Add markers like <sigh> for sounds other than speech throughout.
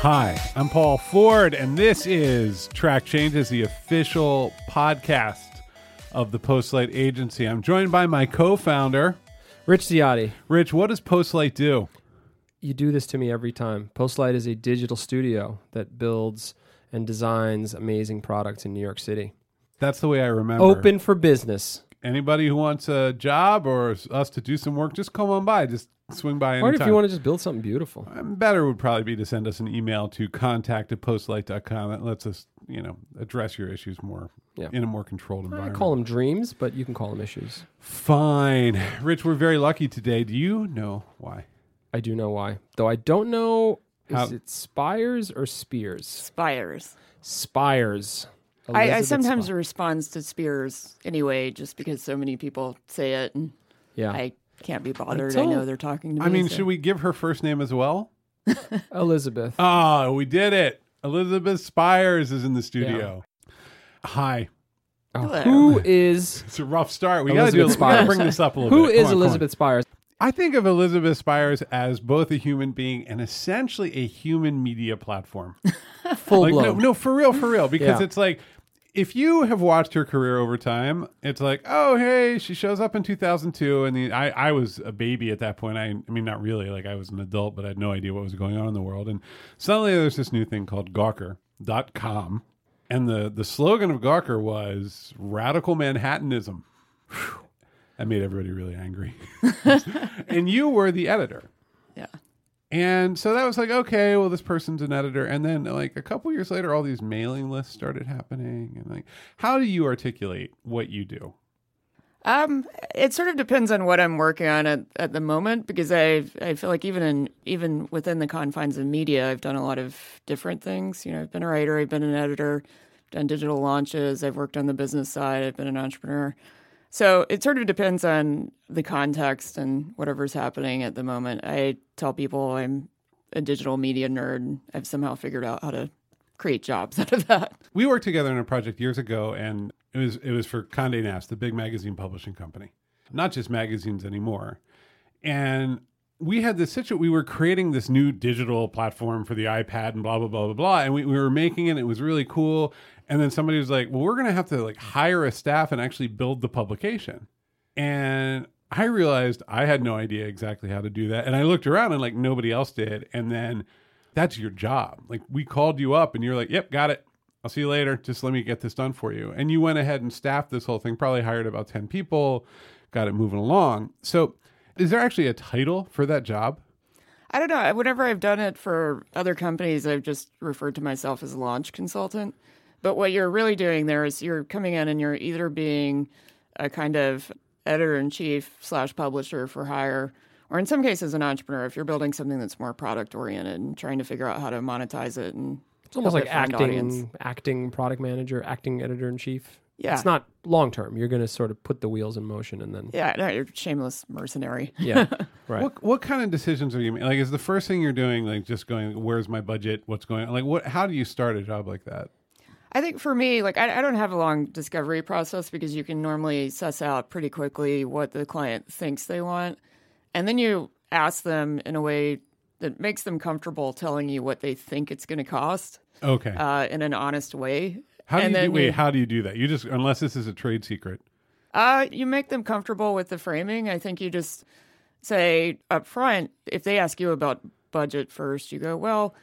Hi, I'm Paul Ford, and this is Track Changes, the official podcast of the Postlight Agency. I'm joined by my co-founder, Rich Ziade, Rich. What does Postlight do? you do this to me every time. Postlight is a digital studio that builds and designs amazing products in New York City. That's the way I remember. Open for business. Anybody who wants a job or us to do some work, just come on by. Just swing by Or if you want to just build something beautiful. Um, Better would probably be to send us an email to contact at postlight.com. That lets us, you know, address your issues more Yeah. in a more controlled environment. I environment. call them dreams, but you can call them issues. Fine. Rich, we're very lucky today. Do you know why? I do know why. Though I don't know is it Spires or Spears? Spires. Spires. I, I sometimes Spires. responds to Spears anyway, just because so many people say it, and Yeah. I can't be bothered. Until- I know they're talking to me. I mean, so- should we give her first name as well? <laughs> Elizabeth. Oh, we did it. Elizabeth Spiers is in the studio. Hi. Oh, Hello. who is It's a rough start. We gotta do. Elizabeth We bring this up a little who bit. is on. Elizabeth Spiers? I think of Elizabeth Spiers as both a human being and essentially a human media platform. <laughs> Full like no, blown. no, for real, for real. Because Yeah. it's like if you have watched her career over time, it's like, oh hey, she shows up in 2002, and the, I I was a baby at that point. I I mean, not really. Like I was an adult, but I had no idea what was going on in the world. And suddenly there's this new thing called Gawker.com, and the the slogan of Gawker was radical Manhattanism. Whew. That made everybody really angry. <laughs> and you were the editor. yeah. And so that was like, okay, well, this person's an editor. And then, like, a couple years later, all these mailing lists started happening. And, like, how do you articulate what you do? Um, it sort of depends on what I'm working on at, at the moment because I I feel like even in even within the confines of media, I've done a lot of different things. You know, I've been a writer, I've been an editor, done digital launches, I've worked on the business side, I've been an entrepreneur. So it sort of depends on the context and whatever's happening at the moment. I tell people I'm a digital media nerd. I've somehow figured out how to create jobs <laughs> out of that. We worked together on a project years ago, and it was it was for Condé Nast, the big magazine publishing company, not just magazines anymore. And we had this situation. We were creating this new digital platform for the iPad and blah blah blah blah blah, and we, we were making it. It was really cool. And then somebody was like, "Well, we're going to have to like hire a staff and actually build the publication." And I realized I had no idea exactly how to do that. And I looked around and like nobody else did. And then that's your job. Like we called you up and you're like, yep, got it. I'll see you later. Just let me get this done for you. And you went ahead and staffed this whole thing, probably hired about 10 people, got it moving along. So is there actually a title for that job? I don't know. Whenever I've done it for other companies, I've just referred to myself as a launch consultant. But what you're really doing there is you're coming in and you're either being a kind of editor in chief slash publisher for hire, or in some cases, an entrepreneur if you're building something that's more product oriented and trying to figure out how to monetize it. And It's almost like it acting, audience. acting product manager, acting editor in chief. Yeah. It's not long term. You're going to sort of put the wheels in motion and then. Yeah, no, you're a shameless mercenary. <laughs> Yeah. <laughs> right. What what kind of decisions are you making? Like, is the first thing you're doing like just going, "Where's my budget? What's going on?" Like, what? How do you start a job like that? I think for me, like I, I don't have a long discovery process because you can normally suss out pretty quickly what the client thinks they want, and then you ask them in a way that makes them comfortable telling you what they think it's going to cost Okay. uh, in an honest way. how do and you do, wait? you- How do you do that? You just unless this is a trade secret. Uh, you make them comfortable with the framing. I think you just say up front, if they ask you about budget first, you go, well,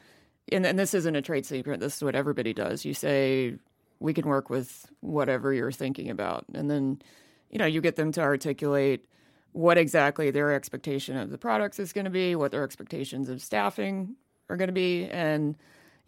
and, and this isn't a trade secret. This is what everybody does. You say, we can work with whatever you're thinking about. And then, you know, you get them to articulate what exactly their expectation of the products is going to be, what their expectations of staffing are going to be. And,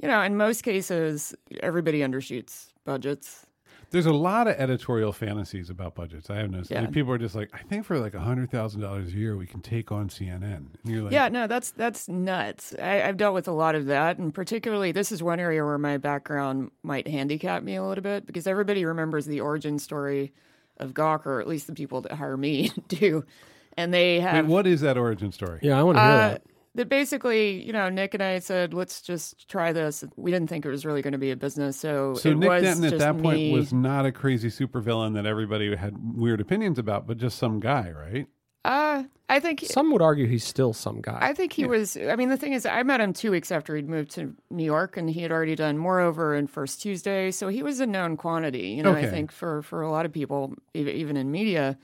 you know, in most cases, everybody undershoots budgets. There's a lot of editorial fantasies about budgets. I have noticed. Yeah. Like, people are just like, I think for like a hundred thousand dollars a year, we can take on CNN. And you're like, yeah, no, that's that's nuts. I, I've dealt with a lot of that, and particularly this is one area where my background might handicap me a little bit because everybody remembers the origin story of Gawker, or at least the people that hire me <laughs> do, and they Wait, have what is that origin story? Yeah, I want to hear uh, that. That basically, you know, Nick and I said, let's just try this. We didn't think it was really going to be a business, so So it Nick was Denton at just that point me. was not a crazy supervillain that everybody had weird opinions about, but just some guy, right? Uh, I think Some would argue he's still some guy. I think he was. I mean, the thing is, I met him two weeks after he'd moved to New York, and he had already done Moreover and First Tuesday, so he was a known quantity. You know, Okay. I think for for a lot of people, even in media,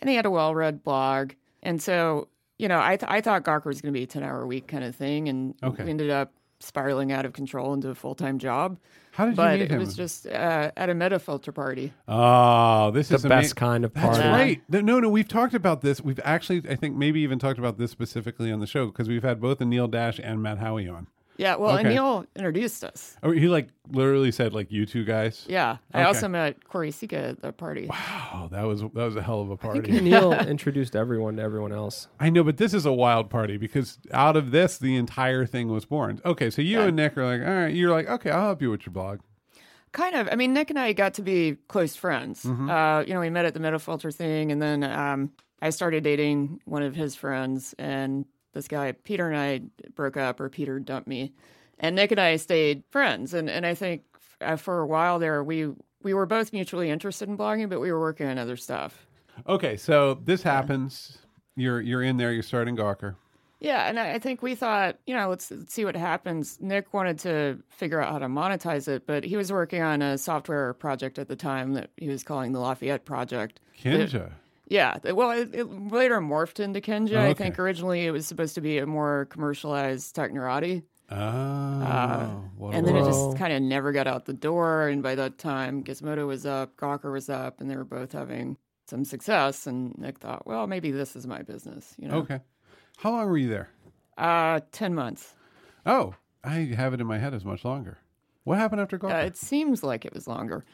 and he had a well-read blog, and so you know, I th- I thought Gawker was going to be a ten-hour a week kind of thing, and Okay. we ended up spiraling out of control into a full-time job. How did you But meet it him? was just uh, at a Metafilter party. oh, this the is the best ama- kind of That's party. right. No, no, no, we've talked about this. We've actually, I think, maybe even talked about this specifically on the show because we've had both Anil Dash and Matt Haughey on. Yeah, well, and Neil introduced us. Oh, he like literally said like you two guys. Yeah, I Okay. also met Choire Sicha at the party. Oh, that was that was a hell of a party. Neil <laughs> introduced everyone to everyone else. I know, but this is a wild party because out of this, the entire thing was born. Okay, so you Yeah. and Nick are like, all right, you're like, okay, I'll help you with your blog. Kind of. I mean, Nick and I got to be close friends. Mm-hmm. Uh, you know, we met at the Metafilter thing, and then um, I started dating one of his friends, and this guy Peter and I broke up, or Peter dumped me, and Nick and I stayed friends. And and I think uh, for a while there, we we were both mutually interested in blogging, but we were working on other stuff. Okay, so this happens. You're you're in there. You're starting Gawker. Yeah, and I think we thought, you know, let's, let's see what happens. Nick wanted to figure out how to monetize it, but he was working on a software project at the time that he was calling the Lafayette Project. Kinja. Yeah, well, it, it later morphed into Kinja. I Okay. think originally it was supposed to be a more commercialized Technorati, Oh, what a and then it just kind of never got out the door. And by that time, Gizmodo was up, Gawker was up, and they were both having some success. And Nick thought, well, maybe this is my business. You know, Okay. How long were you there? uh, ten months. Oh, I have it in my head as much longer. What happened after Gawker? Uh, it seems like it was longer,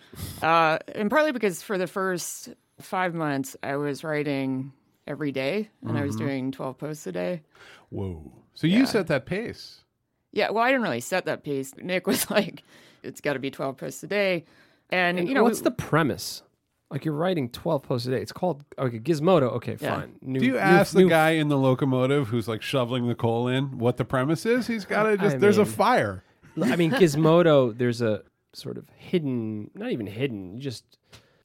uh, and partly because for the first five months I was writing every day, and I was Mm-hmm. doing twelve posts a day. Whoa. So you set that pace. Yeah, well, I didn't really set that pace. Nick was <laughs> like, "It's got to be twelve posts a day," and, you know, what's we- the premise? Like you're writing 12 posts a day. It's called okay, Gizmodo. Okay, Yeah. fine. New, Do you new- ask the new- guy in the locomotive who's like shoveling the coal in what the premise is? He's got to just, I there's a fire. I mean, Gizmodo. There's a sort of hidden, not even hidden, just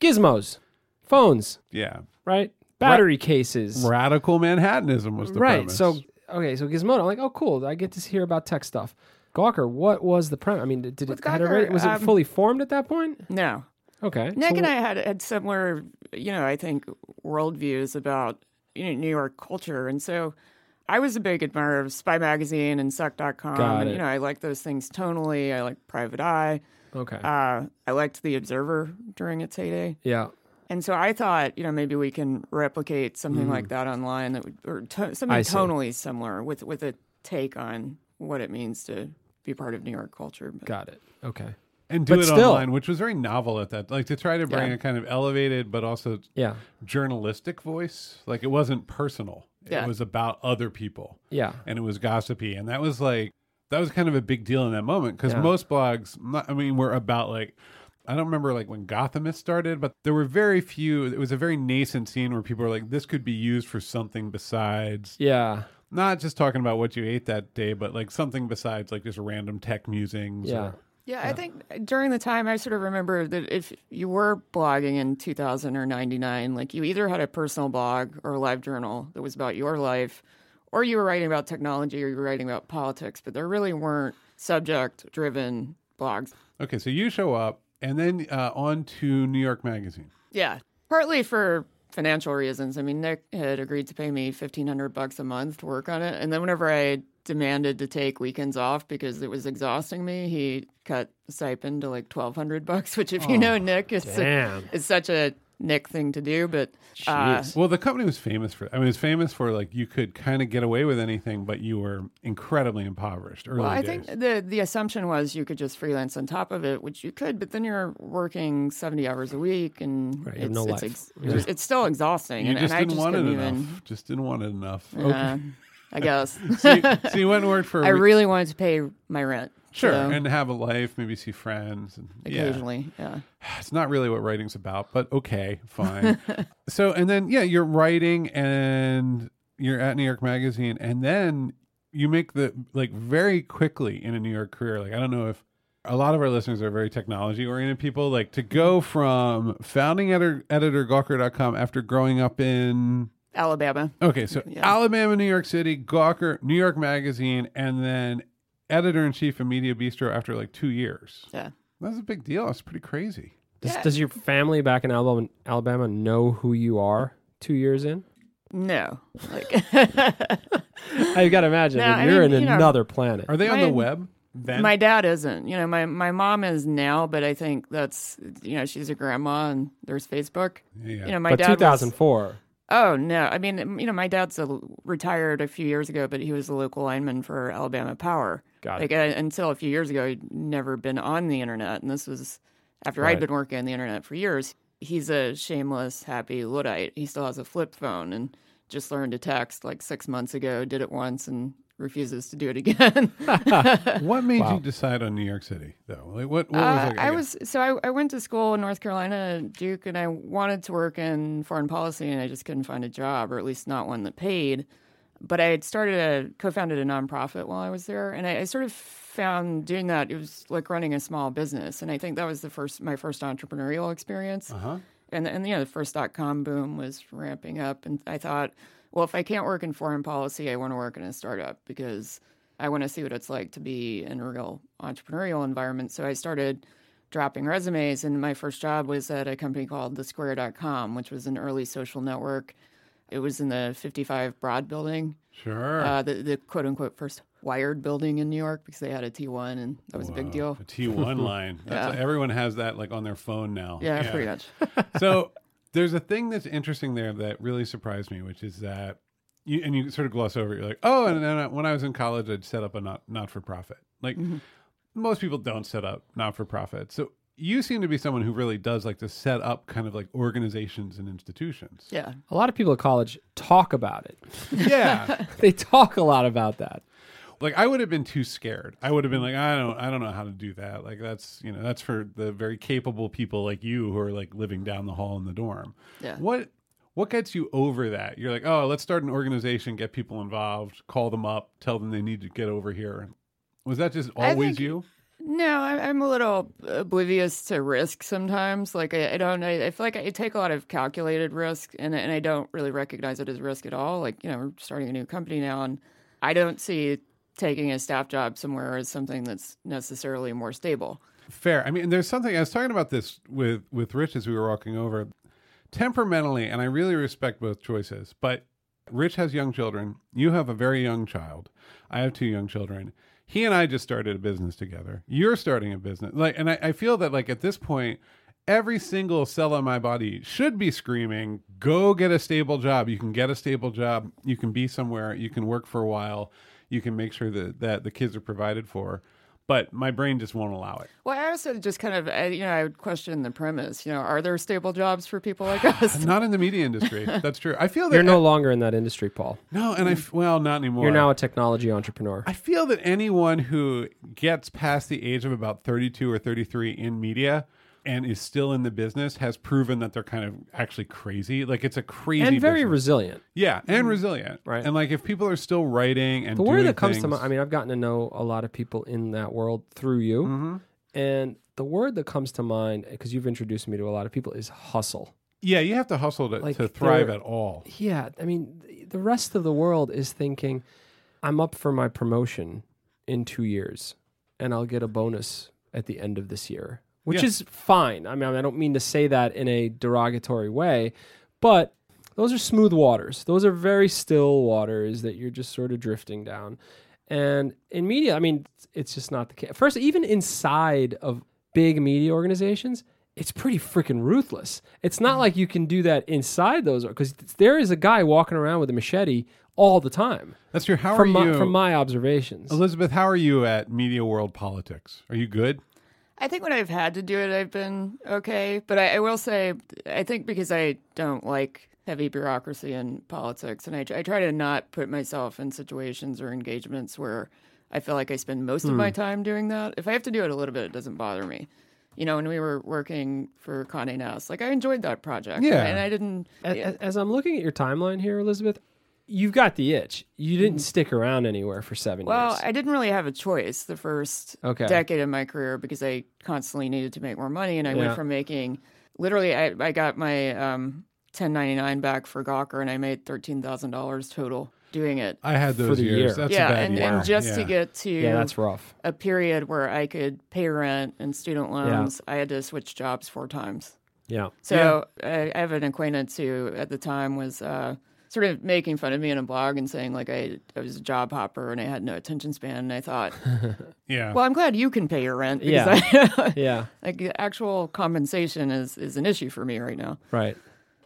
gizmos, phones, Yeah. right? Battery cases, Radical Manhattanism was the premise. right? premise. So okay, so Gizmodo. I'm like, oh, cool. I get to hear about tech stuff. Gawker, what was the premise? I mean, did it With had it Gawker, already- was it um, fully formed at that point? no. Okay, Nick so and I had had similar, you know, I think worldviews about you know, New York culture, and so I was a big admirer of Spy Magazine and Suck.com. Got and, it. You know, I like those things tonally. I like Private Eye. Okay, Uh, I liked The Observer during its heyday. yeah, And so I thought, you know, maybe we can replicate something like that online that would, or to, something Mm. I see. tonally similar with with a take on what it means to be part of New York culture. But got it. Okay, and do but it still- online, which was very novel at that. Like to try to bring Yeah. a kind of elevated but also yeah, journalistic voice. Like it wasn't personal. Yeah. It was about other people. yeah, and it was gossipy and that was like that was kind of a big deal in that moment because Yeah. most blogs not, i mean were about like i don't remember like when gothamist started but there were very few it was a very nascent scene where people were like this could be used for something besides yeah, not just talking about what you ate that day but like something besides like just random tech musings yeah. or- Yeah, I think during the time I sort of remember that if you were blogging in 2000 or 99, like you either had a personal blog or a live journal that was about your life, or you were writing about technology or you were writing about politics, but there really weren't subject driven blogs. okay so you show up and then uh, on to new york magazine Yeah, partly for financial reasons. I mean, Nick had agreed to pay me 1500 bucks a month to work on it, and then whenever I demanded to take weekends off because it was exhausting me, he cut the stipend to like 1200 bucks, which if you know Nick, it's Damn. it's such a Nick thing to do, but uh, Well, the company was famous for. I mean, it was famous for like you could kind of get away with anything, but you were incredibly impoverished early Well, I days. think the the assumption was you could just freelance on top of it, which you could, but then you're working seventy hours a week, and Right, it's, no it's, ex- Yeah. it's still exhausting. you and, just and I didn't just want it enough. even. Just didn't want it enough. Uh, I guess. so, you, so you went and worked <laughs> for. I really wanted to pay my rent. sure so and have a life, maybe see friends. And, yeah. occasionally, yeah. <sighs> it's not really what writing's about, but okay, fine. <laughs> so, and then, yeah, you're writing and you're at New York Magazine, and then you make the, like, very quickly in a New York career. Like, I don't know if a lot of our listeners are very technology oriented people. Like, to go from founding editor, editor Gawker.com after growing up in Alabama. Okay, so Yeah. Alabama, New York City, Gawker, New York Magazine, and then editor in chief of Media Bistro after like two years. Yeah. That's a big deal. That's pretty crazy. Does, Yeah. does your family back in Alabama, Alabama know who you are two years in? No. Like <laughs> I've got to imagine No, that I you're mean, in you know- another planet. Are they on My- the web? Then my dad isn't. You know, my my mom is now, but I think that's you know, she's a grandma and there's Facebook. yeah. You know, my but dad was- 2004. Oh no! I mean, you know, my dad's a, retired a few years ago, but he was a local lineman for Alabama Power. Got Like it. until a few years ago, he'd never been on the internet, and this was after Right. I'd been working on the internet for years. He's a shameless, happy luddite. He still has a flip phone and just learned to text like six months ago. Did it once and refuses to do it again. <laughs> what made Wow. you decide on New York City though? Like what, what was Uh, like, I guess- was so I, I went to school in North Carolina, Duke, and I wanted to work in foreign policy, and I just couldn't find a job, or at least not one that paid. But I had started a co-founded a nonprofit while I was there, and I, I sort of found doing that it was like running a small business, and I think that was the first my first entrepreneurial experience. Uh-huh. And and you know the first dot com boom was ramping up, and I thought, well, if I can't work in foreign policy, I want to work in a startup because I want to see what it's like to be in a real entrepreneurial environment. So I started dropping resumes, and my first job was at a company called TheSquare.com, which was an early social network. It was in the 55 Broad building, Sure. uh, the, the quote unquote first wired building in New York because they had a T1, and that was a big deal. A T1 line. <laughs> That's Yeah. everyone has that like on their phone now. Yeah, pretty much. so <laughs> there's a thing that's interesting there that really surprised me, which is that you and you sort of gloss over. it. You're like, oh, and then I- when I was in college, I'd set up a not not for profit. Like mm-hmm. most people don't set up not for profit. So you seem to be someone who really does like to set up kind of like organizations and institutions. Yeah. A lot of people at college talk about it. Yeah. <laughs> They talk a lot about that. Like I would have been too scared. I would have been like, I don't, I don't know how to do that. Like that's, you know, that's for the very capable people like you who are like living down the hall in the dorm. Yeah. What, what gets you over that? You're like, oh, let's start an organization, get people involved, call them up, tell them they need to get over here. Was that just always think- you? No, I- I'm a little oblivious to risk sometimes. Like I, I don't, I, I feel like I take a lot of calculated risk, and and I don't really recognize it as risk at all. Like you know, we're starting a new company now, and I don't see taking a staff job somewhere is something that's necessarily more stable. Fair. I mean, there's something I was talking about this with with Rich as we were walking over. Temperamentally, and I really respect both choices, but Rich has young children. You have a very young child. I have two young children. He and I just started a business together. You're starting a business. Like and I, I feel that like at this point, every single cell in my body should be screaming, go get a stable job. You can get a stable job. You can be somewhere. You can work for a while. You can make sure that, that the kids are provided for. But my brain just won't allow it. Well, I also just kind of, uh, you know, I would question the premise. You know, are there stable jobs for people like us? <laughs> Not in the media industry. <laughs> That's true. I feel that You're no longer in that industry, Paul. no, and I well, not anymore. You're now a technology entrepreneur. I feel that anyone who gets past the age of about 32 or 33 in media and is still in the business has proven that they're kind of actually crazy. Like it's a crazy and very business. resilient. yeah, and resilient. Right. And like if people are still writing and The word that comes to mind, I mean, I've gotten to know a lot of people in that world through you. Mm-hmm. And the word that comes to mind, because you've introduced me to a lot of people, is hustle. yeah, you have to hustle to, Like, to thrive at all. Yeah. I mean, the rest of the world is thinking, I'm up for my promotion in two years and I'll get a bonus at the end of this year, which Yeah. is fine. I mean, I don't mean to say that in a derogatory way, but those are smooth waters. Those are very still waters that you're just sort of drifting down. And in media, I mean, it's just not the case. First, even inside of big media organizations, it's pretty freaking ruthless. It's not mm-hmm. like you can do that inside those because there is a guy walking around with a machete all the time. That's true. How From are my, you from my observations, Elizabeth, how are you at media world politics? Are you good? I think when I've had to do it, I've been okay. But I, I will say, I think because I don't like heavy bureaucracy in politics, and I, I try to not put myself in situations or engagements where I feel like I spend most of my hmm. time doing that. If I have to do it a little bit, it doesn't bother me. You know, when we were working for Condé Nast, like I enjoyed that project. Yeah. and I didn't. A- a- as I'm looking at your timeline here, Elizabeth, you've got the itch. You didn't stick around anywhere for seven Well, years. Well, I didn't really have a choice the first Okay. decade of my career because I constantly needed to make more money, and I Yeah. went from making literally. I, I got my um, 1099 back for Gawker, and I made thirteen thousand dollars total doing it. I had For those the years. year. That's yeah, a bad and, year. and just to get to Yeah, that's rough. a period where I could pay rent and student loans, I had to switch jobs four times. Yeah. So I, I have an acquaintance who, at the time, was uh, sort of making fun of me in a blog and saying like I, I was a job hopper and I had no attention span. And I thought, <laughs> yeah. well, I'm glad you can pay your rent. Yeah. I, <laughs> Yeah. like actual compensation is is an issue for me right now. Right.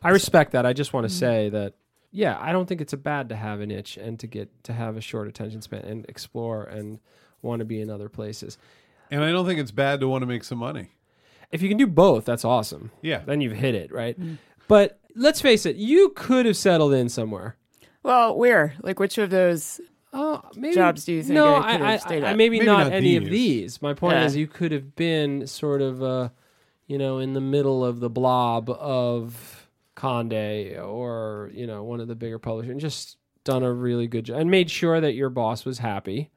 I respect that. I just want to say that yeah, I don't think it's a bad to have an itch and to get to have a short attention span and explore and want to be in other places. and I don't think it's bad to want to make some money. If you can do both, that's awesome. Yeah. Then you've hit it, right? Mm. But let's face it, you could have settled in somewhere. Well, where? Like, which of those? Oh, maybe Jobs do you think No, I could have I, stayed I, I at? maybe, Maybe not, not any of these. these. My point Yeah. is, you could have been sort of, uh, you know, in the middle of the blob of Conde or you know one of the bigger publishers, and just done a really good job and made sure that your boss was happy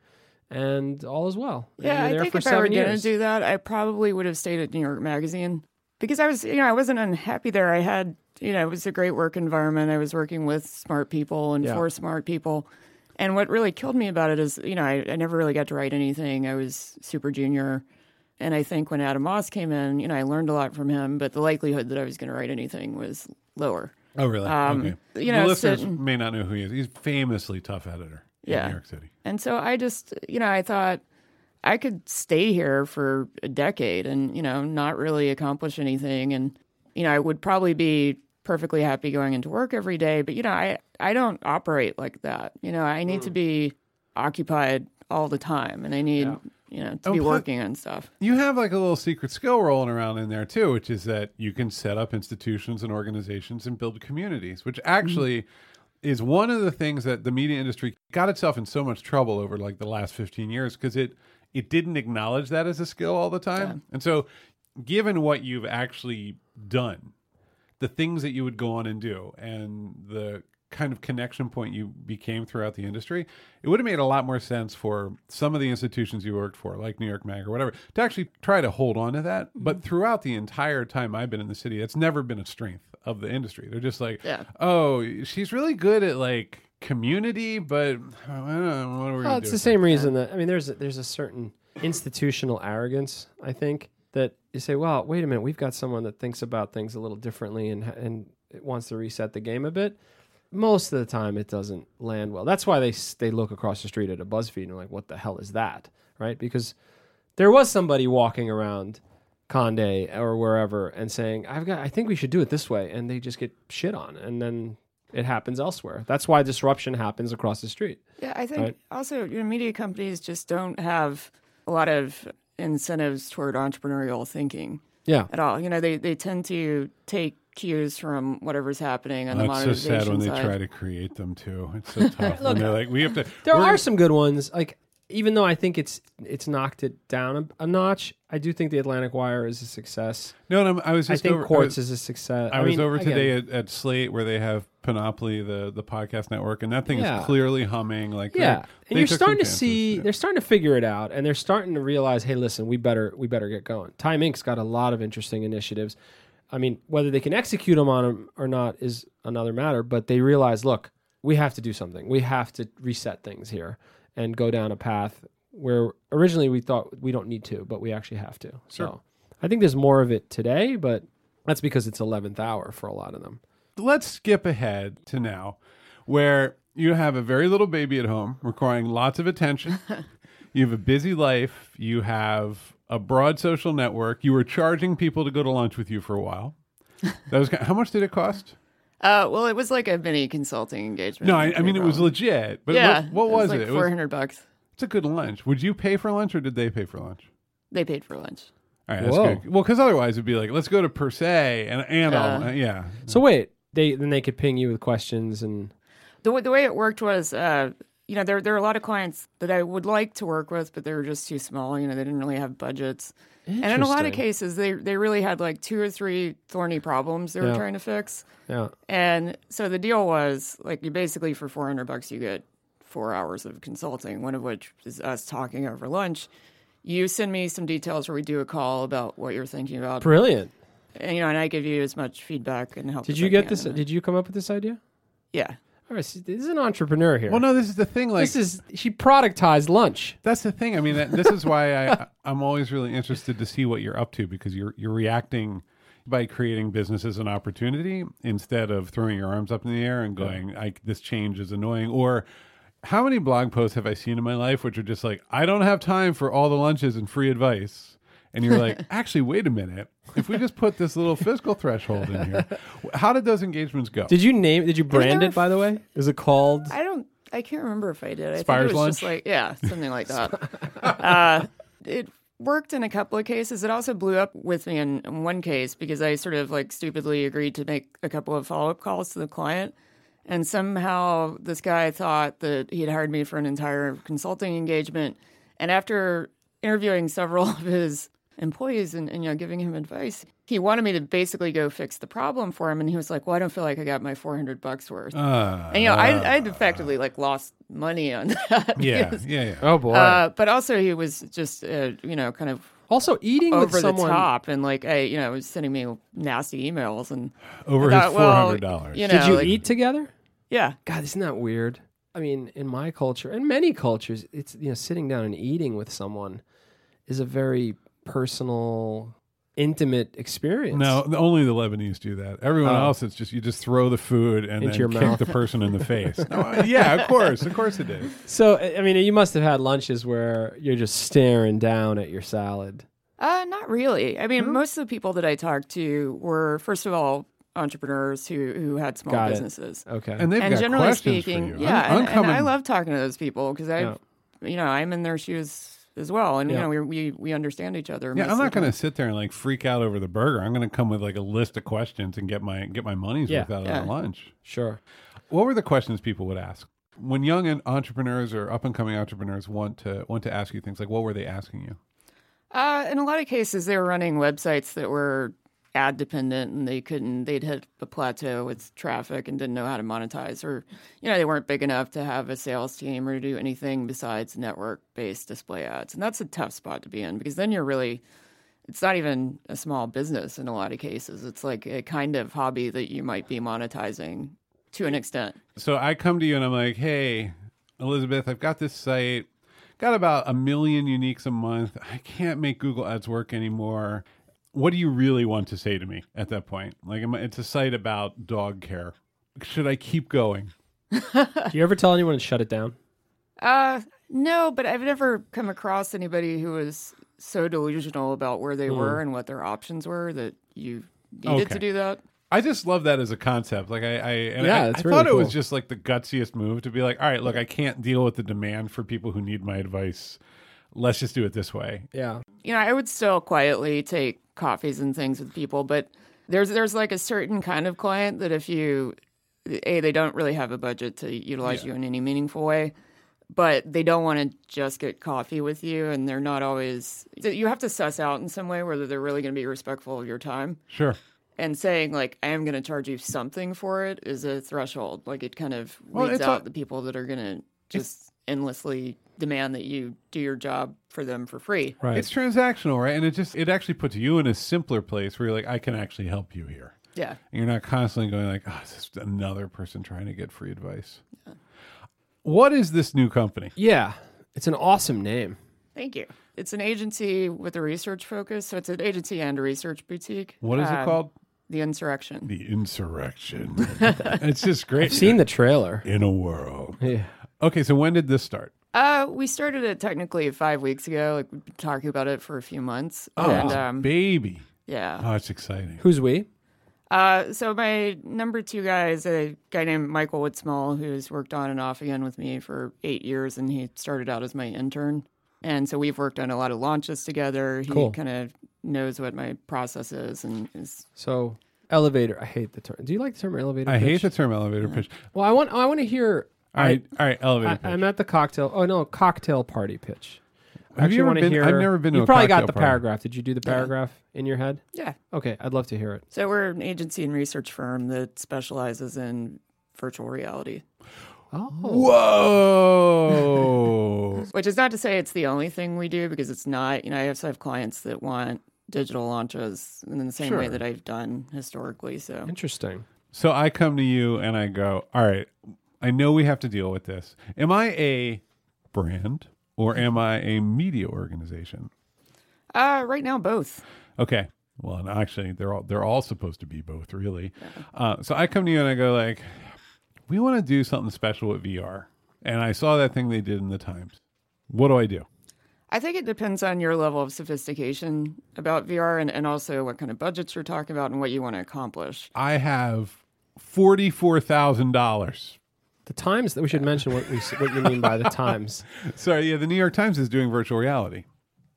and all is well. Yeah, I think if I were going to do that, I probably would have stayed at New York Magazine because I was, you know, I wasn't unhappy there. I had, you know, it was a great work environment. I was working with smart people and Yeah. for smart people. And what really killed me about it is, you know, I, I never really got to write anything. I was super junior. And I think when Adam Moss came in, you know, I learned a lot from him, but the likelihood that I was going to write anything was lower. Oh, really? Um, okay. you the know, listeners sitting- may not know who he is. He's famously tough editor Yeah. in New York City. And so I just, you know, I thought I could stay here for a decade and, you know, not really accomplish anything. And, you know, I would probably be perfectly happy going into work every day. But, you know, I, I don't operate like that. You know, I need to mm. be occupied all the time and I need, you know, to be working on stuff. You have like a little secret skill rolling around in there too, which is that you can set up institutions and organizations and build communities, which mm. actually is one of the things that the media industry got itself in so much trouble over like the last 15 years because it it didn't acknowledge that as a skill all the time. And so given what you've actually done, the things that you would go on and do and the kind of connection point you became throughout the industry, it would have made a lot more sense for some of the institutions you worked for, like New York Mag or whatever, to actually try to hold on to that. Mm-hmm. But throughout the entire time I've been in the city, it's never been a strength of the industry. They're just like, Yeah. oh, she's really good at like community, but I don't know, what are we Well, it's the same reason that I mean, there's a, there's a certain institutional arrogance. I think that you say, "Well, wait a minute, we've got someone that thinks about things a little differently and and it wants to reset the game a bit." Most of the time, it doesn't land well. That's why they they look across the street at a BuzzFeed and are like, "What the hell is that?" Right? Because there was somebody walking around Conde or wherever and saying, "I've got, I think we should do it this way," and they just get shit on, and then it happens elsewhere. That's why disruption happens across the street. Yeah, I think Right. also you know, media companies just don't have a lot of incentives toward entrepreneurial thinking. Yeah. at all. You know, they, they tend to take cues from whatever's happening on the That's so sad when they try to create them too. It's so <laughs> tough. when they're like, we have to. There are some good ones. Like even though I think it's it's knocked it down a, a notch, I do think the Atlantic Wire is a success. No, no, I was I just think over, Quartz I was, is a success. I was mean, over today at, at Slate where they have Panoply, the the podcast network, and that thing Yeah. is clearly humming. Like, Yeah, they- and they you're starting to see Yeah. they're starting to figure it out, and they're starting to realize, hey, listen, we better we better get going. Time Inc.'s got a lot of interesting initiatives. I mean, whether they can execute them on them or not is another matter. But they realize, look, we have to do something. We have to reset things here and go down a path where originally we thought we don't need to, but we actually have to. So I think there's more of it today, but that's because it's 11th hour for a lot of them. let's skip ahead to now where you have a very little baby at home requiring lots of attention. <laughs> you have a busy life. You have a broad social network. You were charging people to go to lunch with you for a while. <laughs> That was how much did it cost? Uh, well, it was like a mini consulting engagement. No, I, I mean it was legit. But yeah, what, what was like it? It was bucks. it's a good lunch. Would you pay for lunch or did they pay for lunch? They paid for lunch. All right, that's Whoa. good. Well, because otherwise it'd be like, let's go to per se and and I'll, Yeah. uh, yeah. So wait, they then they could ping you with questions and The way, the way it worked was, uh, you know, there there are a lot of clients that I would like to work with, but they were just too small. You know, they didn't really have budgets. And in a lot of cases, they they really had like two or three thorny problems they were Yeah. trying to fix. yeah. And so the deal was like you basically for 400 bucks you get 4 hours of consulting, one of which is us talking over lunch. You send me some details where we do a call about what you're thinking about. Brilliant. and, you know, and I give you as much feedback and help. Did you get this? Did you come up with this idea? yeah. All right, this is an entrepreneur here. Well, no, this is the thing. Like, this is she productized lunch. That's the thing. I mean, that, this is why I, <laughs> I'm always really interested to see what you're up to because you're you're reacting by creating business as an opportunity instead of throwing your arms up in the air and going, "I this change is annoying." Or how many blog posts have I seen in my life which are just like, "I don't have time for all the lunches and free advice," and you're like, <laughs> "Actually, wait a minute. If we just put this little fiscal threshold in here, how did those engagements go?" Did you name? Did you brand there it? By the way, is it called? I don't. I can't remember if I did. I Spiers think it was just like yeah, something like that. <laughs> uh, it worked in a couple of cases. It also blew up with me in, in one case because I sort of like stupidly agreed to make a couple of follow up calls to the client, and somehow this guy thought that he had hired me for an entire consulting engagement. And after interviewing several <laughs> of his employees and, and you know giving him advice, he wanted me to basically go fix the problem for him. And he was like, "Well, I don't feel like I got my four hundred bucks worth." Uh, And you know, I I effectively like lost money on <laughs> that. yeah, because, yeah, yeah. oh boy. Uh, but also he was just uh, you know kind of also, eating over with the someone. top and like I you know was sending me nasty emails and <laughs> Over I his thought, four well, hundred dollars. you know, Did you like- eat together? yeah God, isn't that weird? I mean, in my culture and many cultures, it's you know sitting down and eating with someone is a very personal, intimate experience. No, only the Lebanese do that. Everyone Oh. else, it's just you just throw the food and Into then your kick mouth. the person in the <laughs> face. No, yeah, of course, of course it is. <laughs> So I I mean, you must have had lunches where you're just staring down at your salad. uh not really I mean most of the people that I talked to were first of all entrepreneurs who who had small Got it. businesses Okay. And they've and got generally questions speaking for you. yeah I'm, and, I'm coming. and I love talking to those people because I Yeah. you know I'm in their shoes as well and Yeah. you know we we, we understand each other yeah, I'm not going to sit there and like freak out over the burger. I'm going to come with like a list of questions and get my get my money's Yeah, worth out yeah. of the lunch. Sure. What were the questions people would ask when young entrepreneurs or up and coming entrepreneurs want to want to ask you things like what were they asking you? Uh, in a lot of cases, they were running websites that were ad dependent, and they couldn't. They'd hit a plateau with traffic and didn't know how to monetize, or you know, they weren't big enough to have a sales team or do anything besides network based display ads. And that's a tough spot to be in because then you're really. It's not even a small business in a lot of cases. It's like a kind of hobby that you might be monetizing to an extent. So I come to you and I'm like, hey, Elizabeth, I've got this site, got about a million uniques a month. I can't make Google Ads work anymore. What do you really want to say to me at that point? Like, it's a site about dog care. Should I keep going? <laughs> Do you ever tell anyone to shut it down? Uh, no, but I've never come across anybody who was so delusional about where they were and what their options were that you needed Okay. to do that. I just love that as a concept. Like I, I and Yeah, I, it's I really thought it was just like the gutsiest move to be like, all right, look, I can't deal with the demand for people who need my advice. Let's just do it this way. Yeah. You know, I would still quietly take coffees and things with people, but there's there's like a certain kind of client that if you a they don't really have a budget to utilize you in any meaningful way, but they don't want to just get coffee with you, and they're not always. You have to suss out in some way whether they're really going to be respectful of your time. Sure. and saying like I am going to charge you something for it is a threshold. Like it kind of weeds it's out a- the people that are going to just endlessly demand that you do your job for them for free. Right. It's transactional, right? And it just it actually puts you in a simpler place where you're like, I can actually help you here. Yeah. And you're not constantly going like, oh, this is another person trying to get free advice. What is this new company? yeah. It's an awesome name. Thank you. It's an agency with a research focus, so it's an agency and a research boutique. What is it Um, called? The Insurrection. The Insurrection. <laughs> it's just great. I've seen the trailer. in a world. Yeah. Okay, so when did this start? Uh, we started it technically five weeks ago. Like we've been talking about it for a few months. and um, baby. yeah. Oh, it's exciting. Who's we? Uh, so my number two guy is a guy named Michael Woodsmall, who's worked on and off again with me for eight years, and he started out as my intern. And so we've worked on a lot of launches together. He Cool. kind of knows what my process is, and is So elevator. I hate the term. Do you like the term elevator? I hate the term elevator pitch. Well, I want. I want to hear. All right, all right, elevator I, pitch. I'm at the cocktail. Oh no, cocktail party pitch. I Have you ever wanna been- Hear, I've never been to You a probably got cocktail the party. paragraph. Did you do the Yeah. paragraph in your head? yeah. Okay, I'd love to hear it. So we're an agency and research firm that specializes in virtual reality. Oh, Whoa! <laughs> Which is not to say it's the only thing we do because it's not. You know, I also have clients that want digital launches in the same Sure. way that I've done historically. So Interesting. So I come to you and I go, all right, I know we have to deal with this. Am I a brand or am I a media organization? uh, right now, both. Okay. Well, and actually, they're all they're all supposed to be both, really. Uh, so I come to you and I go like, we want to do something special with VR, and I saw that thing they did in the Times. What do I do? I think it depends on your level of sophistication about VR and, and also what kind of budgets you're talking about and what you want to accomplish. I have forty four thousand dollars. The Times. That we should mention what we what you mean by the <laughs> Times. Sorry, yeah, the New York Times is doing virtual reality.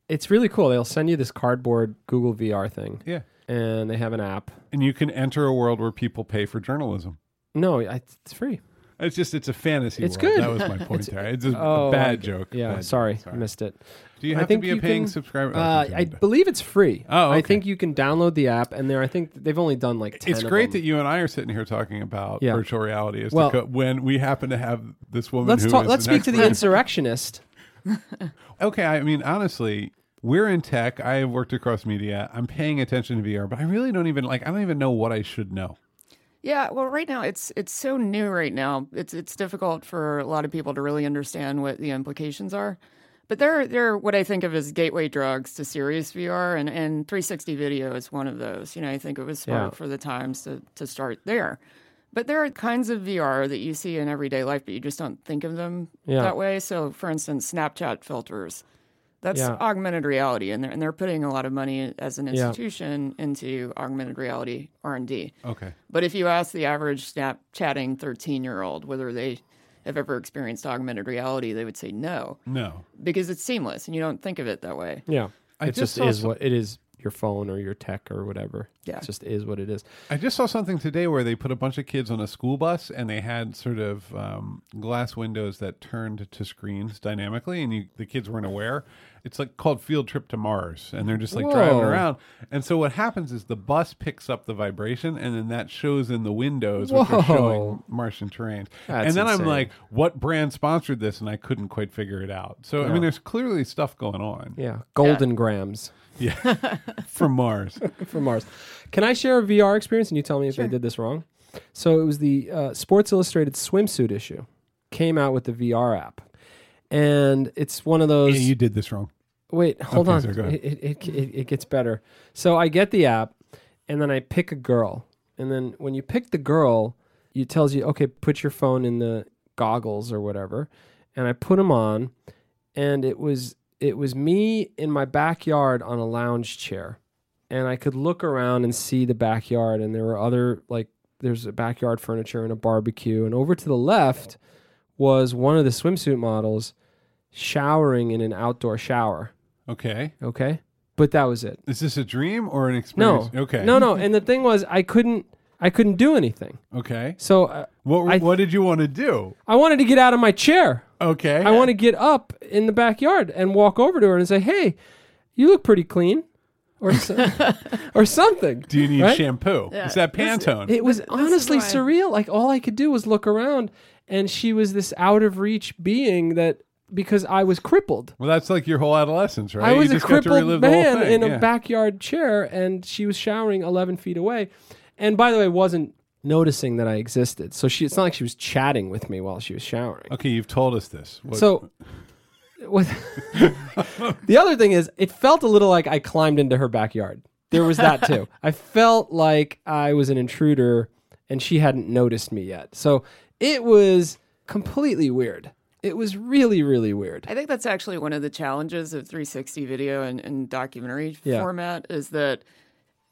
It's really cool. They'll send you this cardboard Google VR thing, Yeah, and they have an app. and you can enter a world where people pay for journalism. No, it's free. It's just it's a fantasy. It's world. good. That was my <laughs> point there. It's a, Oh, bad I- joke. Yeah, Bad sorry, joke. I missed it. Do you I have to think be a paying can- subscriber? Oh, Uh, I believe it's free. Oh, okay. I think you can download the app, and there I think they've only done like it's great that you and I are sitting here talking about Yeah. virtual reality as Well- to co- when we happen to have this woman. Let's who talk. Let's speak to the insurrectionist. <laughs> <laughs> Okay, I mean honestly, we're in tech. I have worked across media. I'm paying attention to VR, but I really don't even like. I don't even know what I should know. Yeah, well, right now it's it's so new. Right now, it's it's difficult for a lot of people to really understand what the implications are. But they're they're what I think of as gateway drugs to serious VR, and, and 360 video is one of those. You know, I think it was smart Yeah. for the times to to start there. But there are kinds of VR that you see in everyday life, but you just don't think of them Yeah. that way. So, for instance, Snapchat filters. That's Yeah. augmented reality, and they're, and they're putting a lot of money as an Yeah. institution into augmented reality R and D. Okay, But if you ask the average snap chatting 13 year old whether they have ever experienced augmented reality, they would say no, no. because it's seamless and you don't think of it that way. Yeah, I it just just, is some- what it is. Your phone or your tech or whatever. Yeah. it just is what it is. I just saw something today where they put a bunch of kids on a school bus and they had sort of um, glass windows that turned to screens dynamically, and you, the kids weren't aware. It's like called Field Trip to Mars, and they're just like driving around. And so what happens is the bus picks up the vibration, and then that shows in the windows, which are showing Martian terrain. That's and then I'm like, what brand sponsored this? And I couldn't quite figure it out. So I mean, there's clearly stuff going on. Yeah, golden grams <laughs> Yeah, from Mars. <laughs> from Mars. Can I share a VR experience and you tell me if I did this wrong? So it was the uh, Sports Illustrated swimsuit issue came out with the VR app, and it's one of those. Yeah, you did this wrong. Wait, hold Okay, on. It, it, it, it gets better. So I get the app, and then I pick a girl. And then when you pick the girl, it tells you, okay, put your phone in the goggles or whatever. And I put them on, and it was it was me in my backyard on a lounge chair, and I could look around and see the backyard, and there were other like there's a backyard furniture and a barbecue, and over to the left was one of the swimsuit models showering in an outdoor shower. Okay. Okay. But that was it. Is this a dream or an experience? No. Okay. No, no. And the thing was, I couldn't, I couldn't do anything. Okay. So uh, What I- What did you want to do? I wanted to get out of my chair. Okay. I want to get up in the backyard and walk over to her and say, "Hey, you look pretty clean," or so, <laughs> or something. Do you need right? shampoo? Yeah. Is that This- Pantene? It was This honestly why- surreal. Like all I could do was look around, and she was this out of reach being that because I was crippled. well, that's like your whole adolescence, right? I was you a just got to crippled relive the whole man in a backyard chair, and she was showering 11 feet away. And by the way, wasn't noticing that I existed. So she, it's not like she was chatting with me while she was showering. Okay, you've told us this. What- So, what, <laughs> the other thing is, it felt a little like I climbed into her backyard. There was that too. <laughs> I felt like I was an intruder, and she hadn't noticed me yet. So it was completely weird. It was really, really weird. I think that's actually one of the challenges of 360 video and, and documentary Yeah. format is that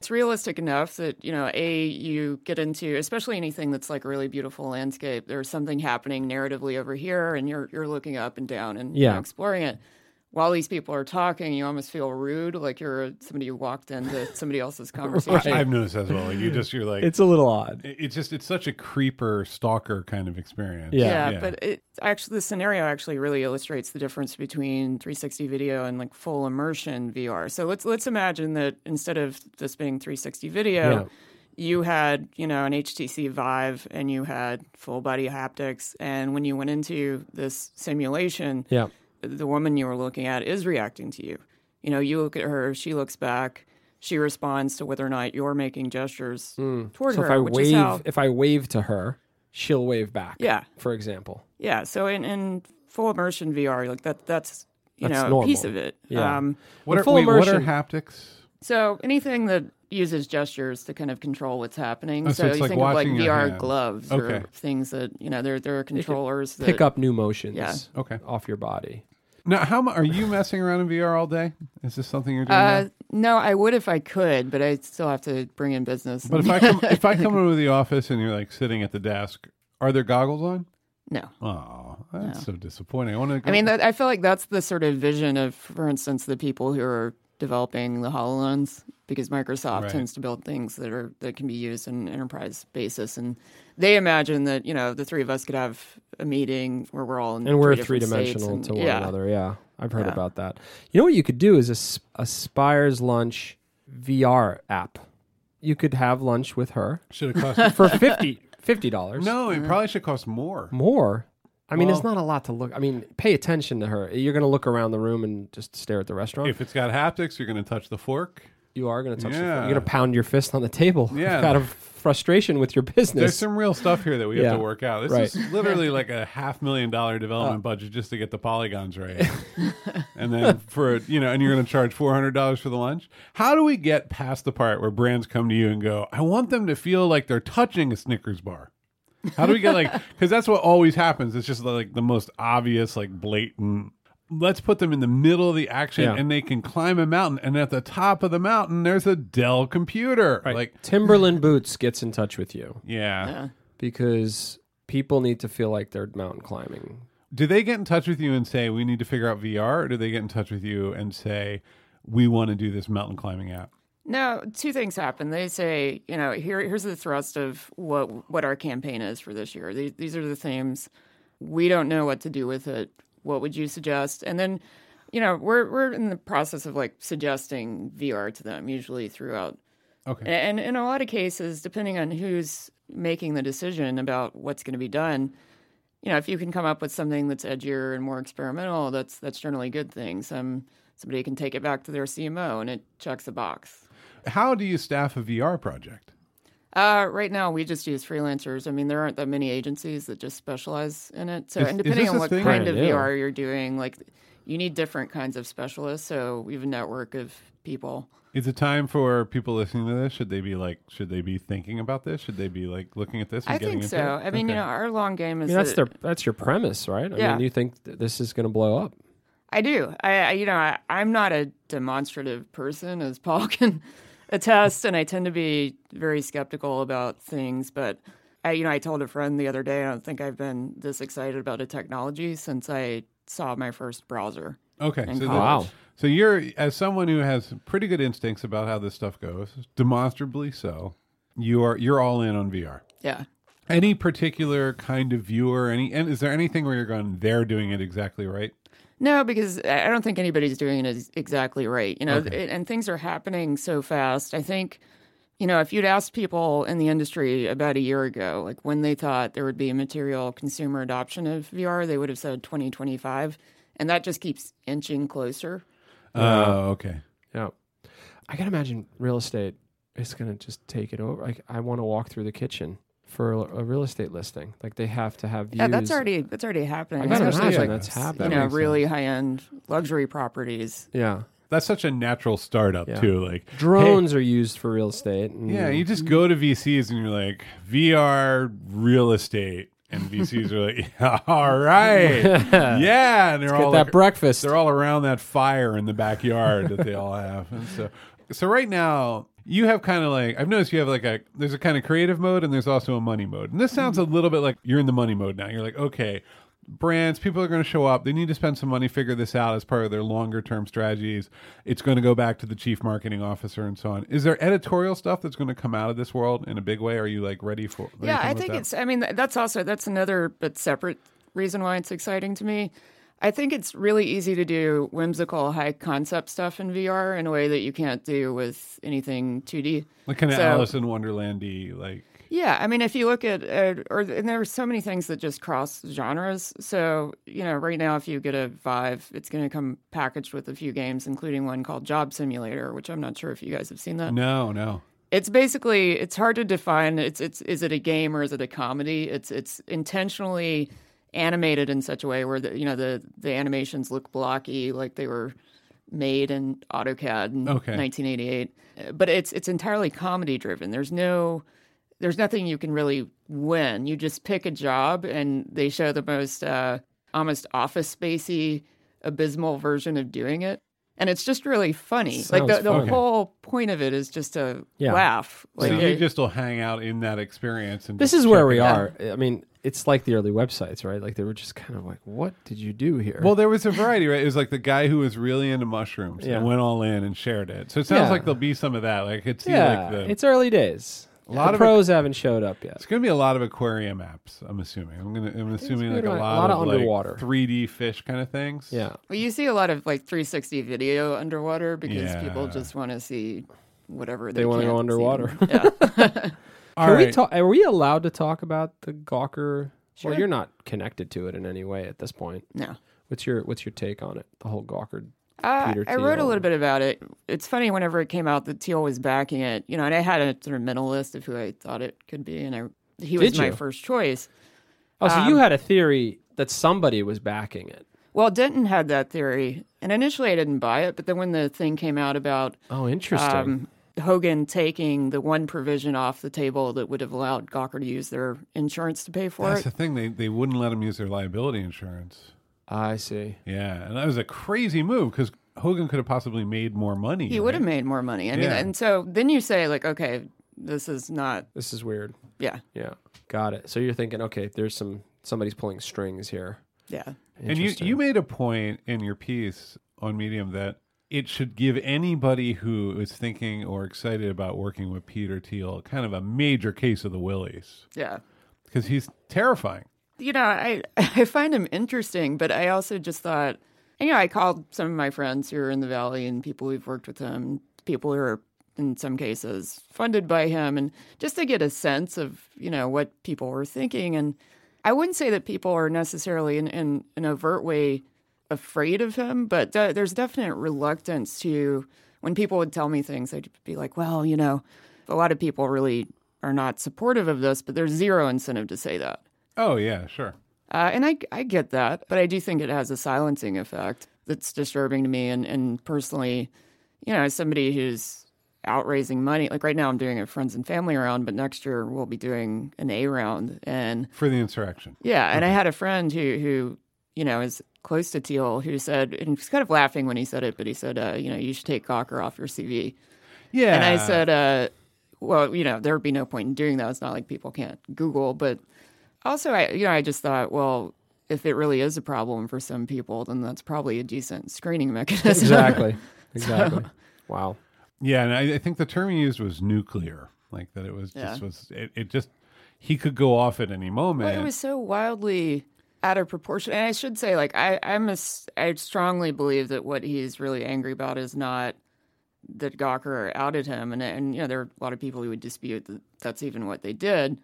it's realistic enough that, you know, A, you get into, especially anything that's like a really beautiful landscape, there's something happening narratively over here and you're, you're looking up and down and you know, Yeah. exploring it. While these people are talking, you almost feel rude, like you're somebody who walked into <laughs> somebody else's conversation. I've noticed as well. Like you just you're like It's a little odd. it's just it's such a creeper stalker kind of experience. Yeah. Yeah, but it actually the scenario actually really illustrates the difference between 360 video and like full immersion VR. So let's let's imagine that instead of this being 360 video, Yeah. you had you know an HTC Vive and you had full body haptics, and when you went into this simulation, Yeah. The woman you were looking at is reacting to you. You know, you look at her, she looks back. she responds to whether or not you're making gestures toward Hmm. so her. if I which is how, wave, if I wave to her, she'll wave back. Yeah. For example. yeah. So in, in full immersion VR, like that, that's you That's know a piece of it. Yeah. Um, What are, full wait, what are immersion- haptics? so anything that uses gestures to kind of control what's happening. Oh, so so it's you like think of like VR hand. gloves Okay. or things that you know there there are controllers that Pick up new motions Yeah. Okay. off your body. Now, how are you messing around in VR all day? Is this something you're doing? Uh, no, I would if I could, but I still have to bring in business. But if I come, <laughs> if I come into the office and you're like sitting at the desk, are there goggles on? no. Oh, that's so disappointing. I want to. I mean, that, I feel like that's the sort of vision of, for instance, the people who are developing the HoloLens, because Microsoft Right. tends to build things that are that can be used in an enterprise basis, and they imagine that you know the three of us could have a meeting where we're all in And we're three three different states dimensional to one yeah. another. Yeah. I've heard Yeah. about that. You know what you could do is a Spiers Lunch VR app. You could have lunch with her should have cost. for <laughs> 50 $50. no, it probably should cost more. More. I mean, it's not a lot to look. I mean, pay attention to her. You're going to look around the room and just stare at the restaurant. If it's got haptics, you're going to touch the fork. You are going to touch the Yeah. phone. You're going to pound your fist on the table <laughs> Yeah. out of frustration with your business. There's some real stuff here that we have to work out. This Right. is literally like a half million dollar development budget just to get the polygons right. <laughs> and then for you know, and you're going to charge four hundred dollars for the lunch. How do we get past the part where brands come to you and go, "I want them to feel like they're touching a Snickers bar"? How do we get like? Because that's what always happens. It's just like the most obvious, like blatant. Let's put them in the middle of the action, Yeah. and they can climb a mountain. And at the top of the mountain, there's a Dell computer. Like, Timberland Boots gets in touch with you yeah. Yeah. because people need to feel like they're mountain climbing. Do they get in touch with you and say we need to figure out VR, or do they get in touch with you and say we want to do this mountain climbing app? No, two things happen. They say, you know, here here's the thrust of what what our campaign is for this year. These, these are the themes. We don't know what to do with it. What would you suggest? And then, you know, we're we're in the process of like suggesting VR to them, usually throughout. Okay. And in a lot of cases, depending on who's making the decision about what's going to be done, you know, if you can come up with something that's edgier and more experimental, that's that's generally a good thing. Some somebody can take it back to their CMO and it checks a box. How do you staff a VR project? Uh, right now, we just use freelancers. I mean, there aren't that many agencies that just specialize in it. So, Is- and depending on what thing? kind of Brand. VR you're doing, like you need different kinds of specialists. So we have a network of people. Is it time for people listening to this? Should they be like, should they be thinking about this? Should they be like looking at this? And I getting think into so. it? I mean, Okay. you know, our long game I is mean, that's that- their that's your premise, right? I Yeah. mean, you think th- this is going to blow up? I do. I, I you know, I, I'm not a demonstrative person, as Paul <laughs> can attest, and I tend to be very skeptical about things. But I, you know, I told a friend the other day, I don't think I've been this excited about a technology since I saw my first browser. okay. So, the- Wow. so you're as someone who has pretty good instincts about how this stuff goes, demonstrably so. You are you're all in on VR. Yeah. Any particular kind of viewer? Any? And is there anything where you're going? They're doing it exactly right. No, because I I don't think anybody's doing it exactly right. You know, Okay. it- and things are happening so fast. I think, you know, if you'd asked people in the industry about a year ago, like when they thought there would be a material consumer adoption of VR, they would have said 2025. And that just keeps inching closer. Oh, okay. Yeah. I can imagine real estate is going to just take it over. Like, I want to walk through the kitchen for a, a real estate listing. Like, they have to have views. Yeah, that's already that's already happening. I gotta imagine like, that's you know, really high end luxury properties. Yeah. That's such a natural startup Yeah. too. Like Drones are used for real estate. and- Yeah, you just go to VCs and you're like VR real estate, and <laughs> VCs are like, yeah, <laughs> all right, <laughs> yeah, and they're Get all that like, breakfast. they're all around that fire in the backyard that they all have, and so so right now you have kind of like I've noticed you have like a there's a kind of creative mode and there's also a money mode, and this sounds a mm-hmm. little bit like you're in the money mode now. You're like, okay. Brands, people are going to show up. They need to spend some money, figure this out as part of their longer term strategies. It's going to go back to the chief marketing officer and so on. Is there editorial stuff that's going to come out of this world in a big way? Are you like ready for? ready Yeah, I think at it's. I mean, that's also that's another but separate reason why it's exciting to me. I think it's really easy to do whimsical, high concept stuff in VR in a way that you can't do with anything 2D. like kind of so- Alice in Wonderlandy, like Yeah, I mean, if you look at, uh, or and there are so many things that just cross genres. So you know, right now, if you get a Vive, it's going to come packaged with a few games, including one called Job Simulator, which I'm not sure if you guys have seen that. No, no. It's basically it's hard to define. It's it's is it a game or is it a comedy? It's it's intentionally animated in such a way where the you know the the animations look blocky, like they were made in AutoCAD in Okay. 1988. Uh, But it's it's entirely comedy driven. There's no there's nothing you can really win. You just pick a job, and they show the most uh, almost office spacey, abysmal version of doing it. And it's just really funny. like the, the funny. whole point of it is just to Yeah. laugh. Like so you it- just will hang out in that experience. And This is where we it out. are. I mean, it's like the early websites, right? Like they were just kind of like, "What did you do here?" Well, there was a variety, right? It was like the guy who was really into mushrooms Yeah. and went all in and shared it. So it sounds Yeah. like there'll be some of that. Like I could see yeah, like the it's early days. A lot the of pros haven't showed up yet. It's going to be a lot of aquarium apps. I'm assuming. I'm going to. I'm assuming like a like a lot, lot of, of like, underwater. 3D fish kind of things. Yeah, Well, you see a lot of like 360 video underwater because people just want to see whatever they, They wanna go underwater. Yeah. <laughs> <laughs> All Can we talk? Are we allowed to talk about the Gawker? Sure. Well, you're not connected to it in any way at this point. no. What's your What's your take on it? The whole Gawker. Uh, Peter I wrote a little bit about it. It's funny whenever it came out that Thiel was backing it, you know, and I had a sort of mental list of who I thought it could be, and I he was Did my you? first choice. Oh, so Um, you had a theory that somebody was backing it. Well, Denton had that theory, and initially I didn't buy it, but then when the thing came out about Oh, interesting. um, Hogan taking the one provision off the table that would have allowed Gawker to use their insurance to pay for That's it. the thing. They they wouldn't let him use their liability insurance. I see. Yeah, and that was a crazy move because Hogan could have possibly made more money. He would have made more money. I mean, Yeah. and so then you say like, okay, this is not, This is weird. yeah, Yeah, got it. So you're thinking, okay, there's some somebody's pulling strings here. yeah. And you Interesting. you made a point in your piece on Medium that it should give anybody who is thinking or excited about working with Peter Thiel kind of a major case of the willies Yeah. because he's terrifying. You know, I <laughs> I find him interesting, but I also just thought, you know, I called some of my friends who are in the valley and people who've worked with him, people who are in some cases funded by him, and just to get a sense of you know what people were thinking. And I wouldn't say that people are necessarily in, in an overt way afraid of him, but th- there's definite reluctance to when people would tell me things, I'd be like, well, you know, a lot of people really are not supportive of this, but there's zero incentive to say that. Oh yeah, sure. Uh, and I, I get that, but I do think it has a silencing effect that's disturbing to me. And, and personally, you know, as somebody who's out raising money, like right now I'm doing a friends and family round, but next year we'll be doing an A round. And For the insurrection. yeah, and I had a friend who, who you know, is close to Thiel who said, and he was kind of laughing when he said it, but he said, uh, you know, you should take Gawker off your CV. Yeah. And I said, uh, well, you know, there would be no point in doing that. It's not like people can't Google, but also, I, you know, I just thought, well, if it really is a problem for some people, then that's probably a decent screening <laughs> mechanism. exactly, <laughs> exactly. Wow. Yeah, and I, I think the term he used was nuclear, like that. It was just was it, it just he could go off at any moment. Well, it was so wildly out of proportion. And I should say, like, I, I'm a, s- I strongly believe that what he's really angry about is not that Gawker outed him. And, and, you know, there are a lot of people who would dispute that that's even what they did.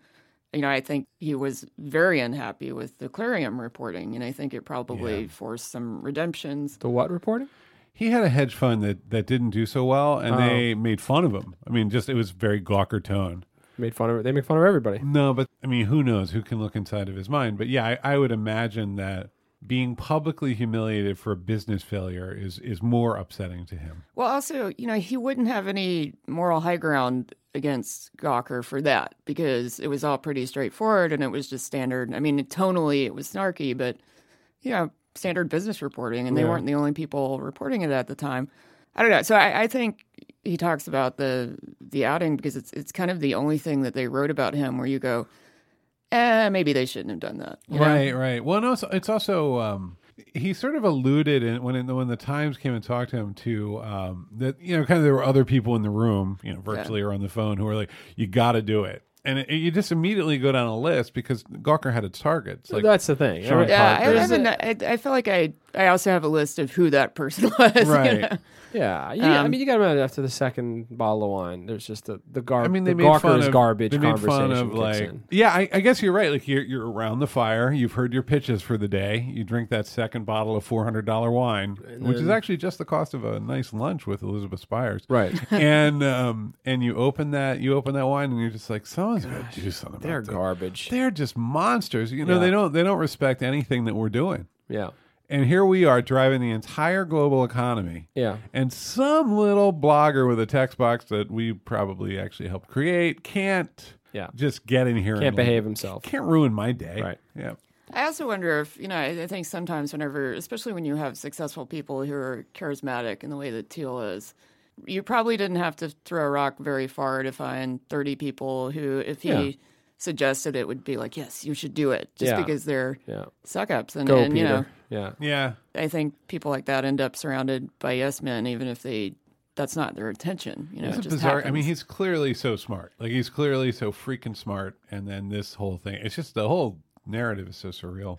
You know, I think he was very unhappy with the Clarium reporting, and I think it probably Yeah. forced some redemptions. The what reporting? he had a hedge fund that that didn't do so well, and Oh. they made fun of him. I mean, just it was very Gawker tone. Made fun of it. They make fun of everybody. No, but I mean, who knows? Who can look inside of his mind? But yeah, I, I would imagine that being publicly humiliated for a business failure is is more upsetting to him. Well, also, you know, he wouldn't have any moral high ground against Gawker for that because it was all pretty straightforward and it was just standard. I mean, tonally it was snarky, but you know, standard business reporting, and they Yeah. weren't the only people reporting it at the time. I don't know. So I, I think he talks about the the outing because it's it's kind of the only thing that they wrote about him where you go, eh, maybe they shouldn't have done that. you know? Right, right. Well, no, it's, it's also um, he sort of alluded in, when when the Times came and talked to him to um, that you know kind of there were other people in the room, you know, virtually or on the phone who were like, "You got to do it," and it, you just immediately go down a list because Gawker had its targets. Like, That's the thing. Sure. Every- Yeah, I, there's haven't, a- I, I feel like I I also have a list of who that person <laughs> was. you Right. know? Yeah, you, I Um, mean, you got to imagine after the second bottle of wine, there's just the the gar. I mean, they the made fun of garbage They made fun conversation of like, in. yeah, I, I guess you're right. Like you're you're around the fire. You've heard your pitches for the day. You drink that second bottle of four hundred dollar wine, which is actually just the cost of a nice lunch with Elizabeth Spiers. Right. <laughs> and um and you open that you open that wine and you're just like someone's gonna do something They're this. garbage. They're just monsters. You know Yeah. they don't they don't respect anything that we're doing. Yeah. And here we are driving the entire global economy. Yeah. And some little blogger with a text box that we probably actually helped create can't Yeah. just get in here Can't and behave himself. Can't ruin my day. Right. Yeah. I also wonder if, you know, I I think sometimes whenever, especially when you have successful people who are charismatic in the way that Thiel is, you probably didn't have to throw a rock very far to find 30 people who, if he Yeah. Suggested it, would be like, yes, you should do it, just Yeah. because they're Yeah. suck ups. And, Go, and Peter. you know, yeah. Yeah. I think people like that end up surrounded by yes men, even if they, that's not their intention. You know, It's it a just bizarre. I mean, he's clearly so smart. Like he's clearly so freaking smart. And then this whole thing, it's just the whole narrative is so surreal.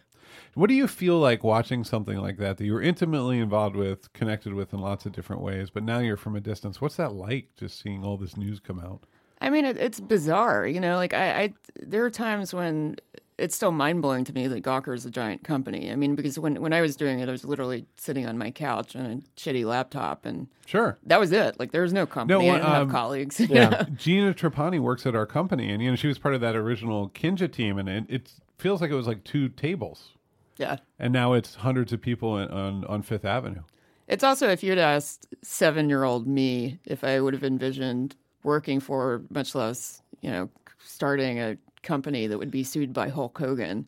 What do you feel like watching something like that that you were intimately involved with, connected with in lots of different ways, but now you're from a distance? What's that like? Just seeing all this news come out. I mean, it, it's bizarre, you know. Like I, I, there are times when it's still mind blowing to me that Gawker is a giant company. I mean, because when when I was doing it, I was literally sitting on my couch on a shitty laptop, and Sure. that was it. Like there was no company. No, I didn't um, have colleagues. <laughs> Yeah. know? Gina Trapani works at our company, and you know she was part of that original Kinja team, and it, it feels like it was like two tables, yeah. and now it's hundreds of people in, on on Fifth Avenue. It's also if you'd asked seven year old me if I would have envisioned working for, much less, you know, starting a company that would be sued by Hulk Hogan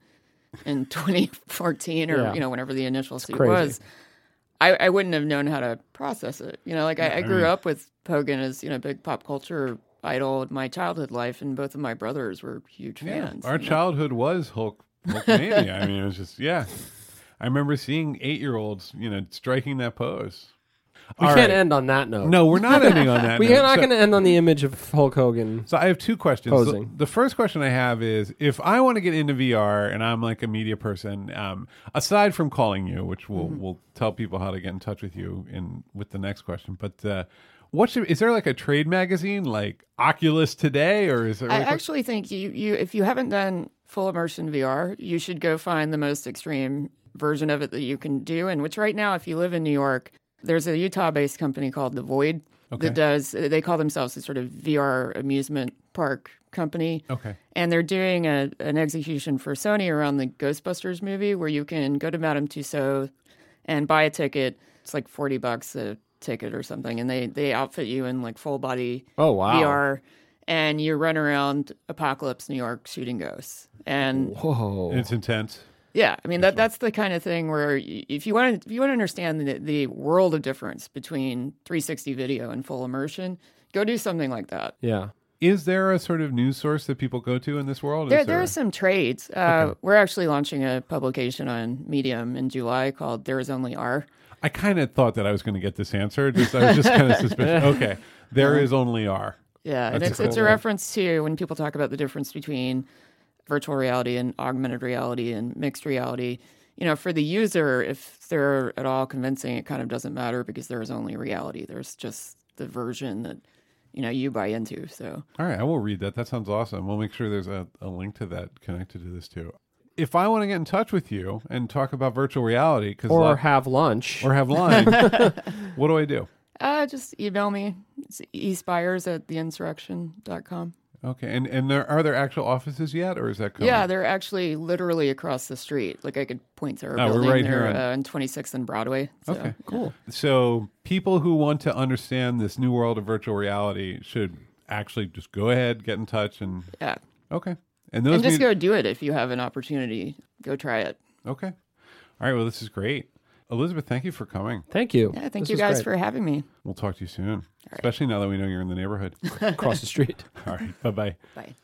in <laughs> 2014 or, Yeah. you know, whenever the initial suit crazy. was, I, I wouldn't have known how to process it. You know, like I, I grew up with Hogan as, you know, big pop culture idol in my childhood life, and both of my brothers were huge fans. Our you know? childhood was Hulk Hulkamania. I mean, it was just yeah. I remember seeing eight year olds, you know, striking that pose. We All can't right. end on that note. No, we're not ending on that. <laughs> we note. are not So- going to end on the image of Hulk Hogan. So I have two questions. The, Posing. the first question I have is if I want to get into VR and I'm like a media person, um, aside from calling you, which we'll Mm-hmm. we'll tell people how to get in touch with you in with the next question, but uh, what should is there like a trade magazine like Oculus Today or is there? I like- actually think you, you if you haven't done full immersion VR, you should go find the most extreme version of it that you can do. And which right now, if you live in New York, there's a Utah-based company called The Void Okay. that does. They call themselves a sort of VR amusement park company, okay, and they're doing a, an execution for Sony around the Ghostbusters movie, where you can go to Madame Tussauds and buy a ticket. It's like forty bucks a ticket or something, and they they outfit you in like full body Oh wow! VR, and you run around Apocalypse, New York, shooting ghosts. And Whoa! it's intense. Yeah, I mean that that's the kind of thing where if you want to if you want to understand the, the world of difference between 360 video and full immersion, go do something like that. yeah. Is there a sort of news source that people go to in this world? There, Is there are some trades. Uh, We're actually launching a publication on Medium in July called "There Is Only R." I kind of thought that I was going to get this answer. Just I was just kind of <laughs> suspicious. Okay, there is only R. Yeah, and it's a it's a reference to when people talk about the difference between virtual reality and augmented reality and mixed reality. You know, for the user, if they're at all convincing, it kind of doesn't matter because there is only reality. There's just the version that you know you buy into. So All right, I will read that. That sounds awesome. We'll make sure there's a, a link to that connected to this too. If I want to get in touch with you and talk about virtual reality, because Or have lunch. or have lunch, <laughs> what do I do? uh, just email me. It's espiers at theinsurrection.com. Okay, and and there are there actual offices yet, or is that coming? Yeah, they're actually literally across the street. Like I could point to our Oh, we're building right there here on- uh, in 26th and Broadway. So, Okay, cool. So people who want to understand this new world of virtual reality should actually just go ahead, get in touch, and Yeah. okay. And those And just go do it if you have an opportunity. Go try it. okay. All right. Well, this is great, Elizabeth. Thank you for coming. Thank you. Yeah, thank This you guys great. for having me. We'll talk to you soon, especially now that we know you're in the neighborhood. <laughs> across the street. <laughs> All right. Bye bye. Bye.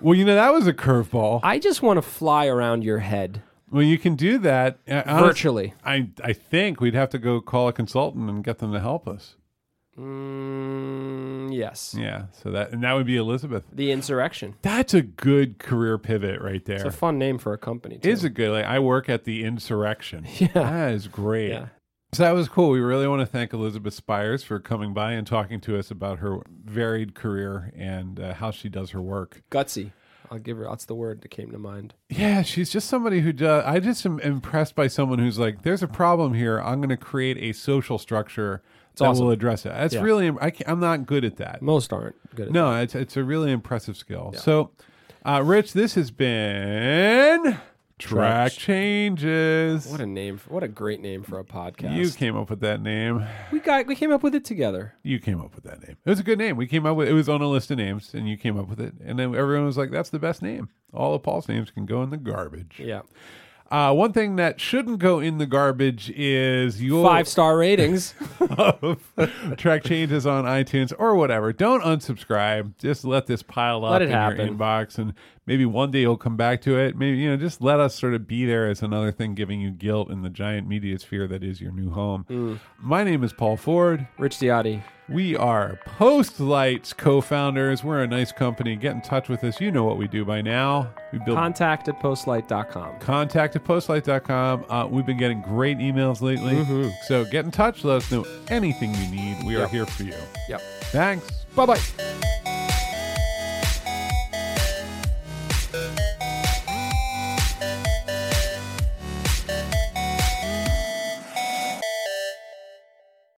Well, you know that was a curveball. I just want to fly around your head Well, you can do that Uh, virtually. I I think we'd have to go call a consultant and get them to help us. Mm, yes. Yeah, so that and that would be Elizabeth. The Insurrection. That's a good career pivot right there. It's a fun name for a company. Too. Is a good like I work at the insurrection. <laughs> Yeah. That is great. Yeah. So that was cool. We really want to thank Elizabeth Spiers for coming by and talking to us about her varied career and uh, how she does her work. Gutsy. I'll give her. That's the word that came to mind. Yeah, she's just somebody who does. I just am impressed by someone who's like, "There's a problem here. I'm going to create a social structure that awesome. will address it." That's Yeah. really. I can't, I'm not good at that. Most aren't good at No, it's it's a really impressive skill. So, uh, Rich, this has been Track Changes. What a name! For, what a great name for a podcast. you came up with that name. we got. We came up with it together. You came up with that name. It was a good name. We came up with it was on a list of names, and you came up with it. And then everyone was like, "That's the best name." All of Paul's names can go in the garbage. Yeah. Uh, one thing that shouldn't go in the garbage is your Five star ratings. of <laughs> track changes on iTunes or whatever. Don't unsubscribe. Just let this pile up Let it in your inbox, and maybe one day you'll come back to it. Maybe you know, just let us sort of be there as another thing, giving you guilt in the giant media sphere that is your new home. Mm. My name is Paul Ford. Rich Ziade. We are Postlight's co-founders. We're a nice company. Get in touch with us. You know what we do by now. We build Contact at postlight.com. contact at postlight.com. Uh, we've been getting great emails lately. Mm-hmm. So get in touch. Let us know anything you need. We are here for you. Yep. Thanks. Bye bye.